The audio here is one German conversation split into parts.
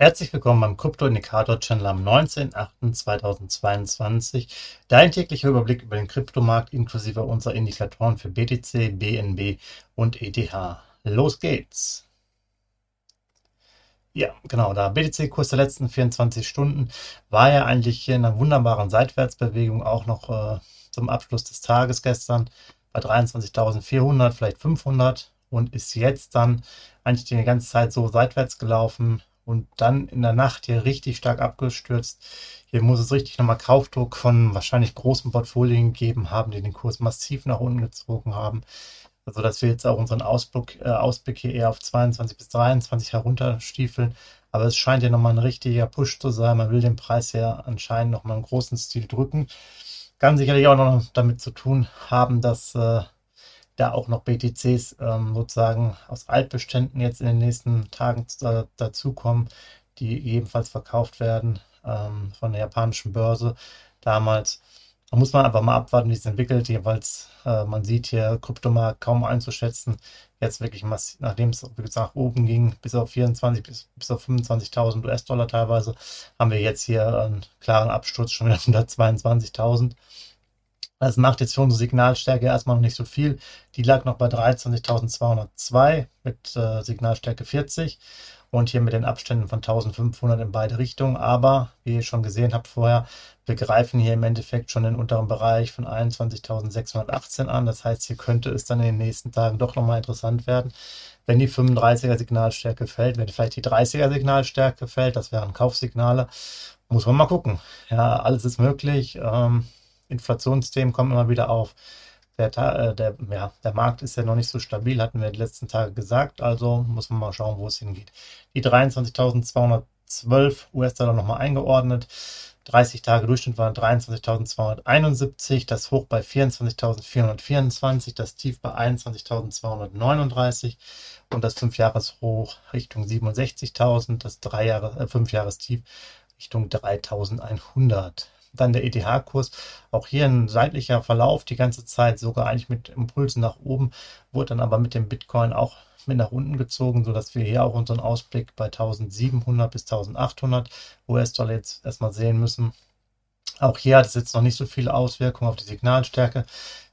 Herzlich willkommen beim Krypto-Indikator-Channel am 19.08.2022. Dein täglicher Überblick über den Kryptomarkt inklusive unserer Indikatoren für BTC, BNB und ETH. Los geht's! Ja, genau, der BTC-Kurs der letzten 24 Stunden war ja eigentlich in einer wunderbaren Seitwärtsbewegung auch noch äh, zum Abschluss des Tages gestern bei 23.400, vielleicht 500 und ist jetzt dann eigentlich die ganze Zeit so seitwärts gelaufen und dann in der Nacht hier richtig stark abgestürzt. Hier muss es richtig nochmal Kaufdruck von wahrscheinlich großen Portfolien gegeben haben, die den Kurs massiv nach unten gezogen haben. Also dass wir jetzt auch unseren Ausblick, äh, Ausblick hier eher auf 22 bis 23 herunterstiefeln. Aber es scheint ja nochmal ein richtiger Push zu sein. Man will den Preis ja anscheinend nochmal im großen Stil drücken. Kann sicherlich auch noch damit zu tun haben, dass äh, da auch noch BTCs ähm, sozusagen aus Altbeständen jetzt in den nächsten Tagen äh, dazukommen, die ebenfalls verkauft werden ähm, von der japanischen Börse damals. Da muss man einfach mal abwarten, wie es entwickelt. Jeweils, äh, man sieht hier Kryptomarkt kaum einzuschätzen. Jetzt wirklich, massiv, nachdem es nach oben ging, bis auf 24, bis, bis auf 25.000 US-Dollar teilweise, haben wir jetzt hier einen klaren Absturz schon wieder 122.000. Das macht jetzt für unsere Signalstärke erstmal noch nicht so viel. Die lag noch bei 23.202 mit äh, Signalstärke 40 und hier mit den Abständen von 1500 in beide Richtungen. Aber wie ihr schon gesehen habt vorher, wir greifen hier im Endeffekt schon den unteren Bereich von 21.618 an. Das heißt, hier könnte es dann in den nächsten Tagen doch nochmal interessant werden. Wenn die 35er Signalstärke fällt, wenn vielleicht die 30er Signalstärke fällt, das wären Kaufsignale, muss man mal gucken. Ja, alles ist möglich. Ähm, Inflationsthemen kommen immer wieder auf. Der, äh, der, ja, der Markt ist ja noch nicht so stabil, hatten wir die letzten Tage gesagt. Also muss man mal schauen, wo es hingeht. Die 23.212 US-Dollar nochmal eingeordnet. 30 Tage Durchschnitt waren 23.271, das Hoch bei 24.424, das Tief bei 21.239 und das 5-Jahres-Hoch Richtung 67.000, das 3-Jahres-Tief äh, Richtung 3.100. Dann der ETH-Kurs, auch hier ein seitlicher Verlauf die ganze Zeit, sogar eigentlich mit Impulsen nach oben, wurde dann aber mit dem Bitcoin auch mit nach unten gezogen, sodass wir hier auch unseren Ausblick bei 1700 bis 1800 US-Dollar jetzt erstmal sehen müssen. Auch hier hat es jetzt noch nicht so viele Auswirkungen auf die Signalstärke.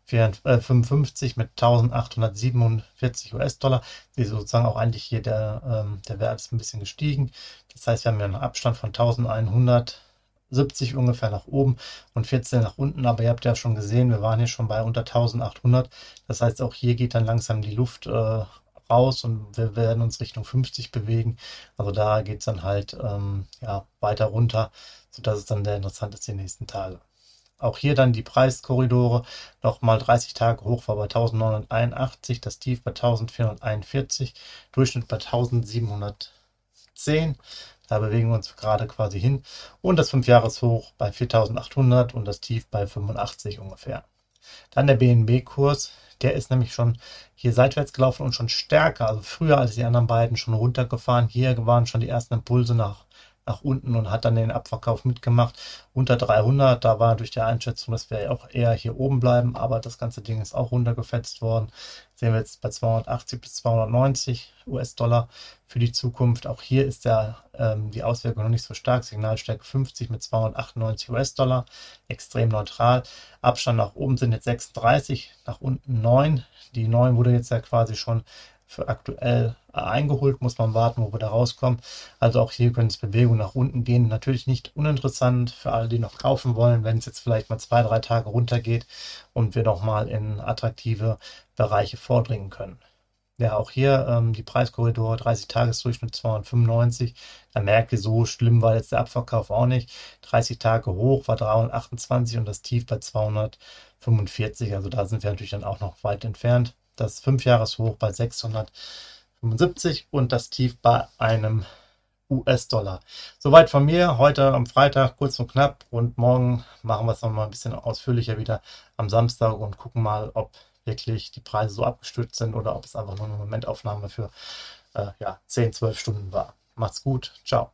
55 äh, mit 1847 US-Dollar. Die sozusagen auch eigentlich hier der, ähm, der Wert ist ein bisschen gestiegen. Das heißt, wir haben ja einen Abstand von 1100 70 ungefähr nach oben und 14 nach unten. Aber ihr habt ja schon gesehen, wir waren hier schon bei unter 1800. Das heißt, auch hier geht dann langsam die Luft äh, raus und wir werden uns Richtung 50 bewegen. Also da geht es dann halt ähm, ja, weiter runter, sodass es dann sehr interessant ist die nächsten Tage. Auch hier dann die Preiskorridore. Nochmal 30 Tage hoch war bei 1981, das Tief bei 1441, Durchschnitt bei 1710. Da bewegen wir uns gerade quasi hin. Und das 5-Jahres-Hoch bei 4800 und das Tief bei 85 ungefähr. Dann der BNB-Kurs. Der ist nämlich schon hier seitwärts gelaufen und schon stärker, also früher als die anderen beiden schon runtergefahren. Hier waren schon die ersten Impulse nach nach unten und hat dann den Abverkauf mitgemacht. Unter 300, da war durch die Einschätzung, dass wir auch eher hier oben bleiben, aber das ganze Ding ist auch runtergefetzt worden. Sehen wir jetzt bei 280 bis 290 US-Dollar für die Zukunft. Auch hier ist der, ähm, die Auswirkung noch nicht so stark. Signalstärke 50 mit 298 US-Dollar, extrem neutral. Abstand nach oben sind jetzt 36, nach unten 9. Die 9 wurde jetzt ja quasi schon für aktuell eingeholt, muss man warten, wo wir da rauskommen. Also auch hier können es Bewegungen nach unten gehen. Natürlich nicht uninteressant für alle, die noch kaufen wollen, wenn es jetzt vielleicht mal zwei, drei Tage runtergeht und wir nochmal in attraktive Bereiche vordringen können. Ja, auch hier ähm, die Preiskorridore 30 Tagesdurchschnitt 295. Da merkt ihr, so schlimm war jetzt der Abverkauf auch nicht. 30 Tage hoch war 328 und das Tief bei 245. Also da sind wir natürlich dann auch noch weit entfernt das 5-Jahres-Hoch bei 675 und das Tief bei einem US-Dollar. Soweit von mir heute am Freitag, kurz und knapp. Und morgen machen wir es nochmal ein bisschen ausführlicher wieder am Samstag und gucken mal, ob wirklich die Preise so abgestürzt sind oder ob es einfach nur eine Momentaufnahme für äh, ja, 10, 12 Stunden war. Macht's gut. Ciao.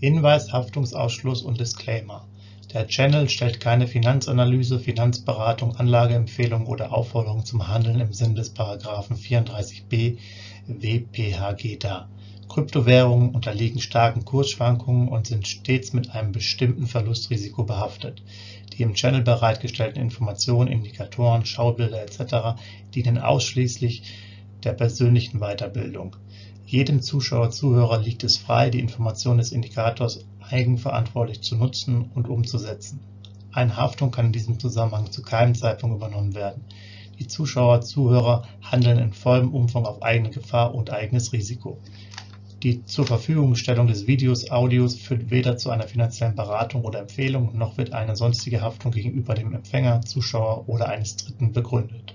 Hinweis, Haftungsausschluss und Disclaimer. Der Channel stellt keine Finanzanalyse, Finanzberatung, Anlageempfehlung oder Aufforderung zum Handeln im Sinne des Paragraphen 34b WPHG dar. Kryptowährungen unterliegen starken Kursschwankungen und sind stets mit einem bestimmten Verlustrisiko behaftet. Die im Channel bereitgestellten Informationen, Indikatoren, Schaubilder etc. dienen ausschließlich der persönlichen Weiterbildung. Jedem Zuschauer/Zuhörer liegt es frei, die Informationen des Indikators eigenverantwortlich zu nutzen und umzusetzen. Eine Haftung kann in diesem Zusammenhang zu keinem Zeitpunkt übernommen werden. Die Zuschauer/Zuhörer handeln in vollem Umfang auf eigene Gefahr und eigenes Risiko. Die Zurverfügungstellung des Videos, Audios führt weder zu einer finanziellen Beratung oder Empfehlung, noch wird eine sonstige Haftung gegenüber dem Empfänger, Zuschauer oder eines Dritten begründet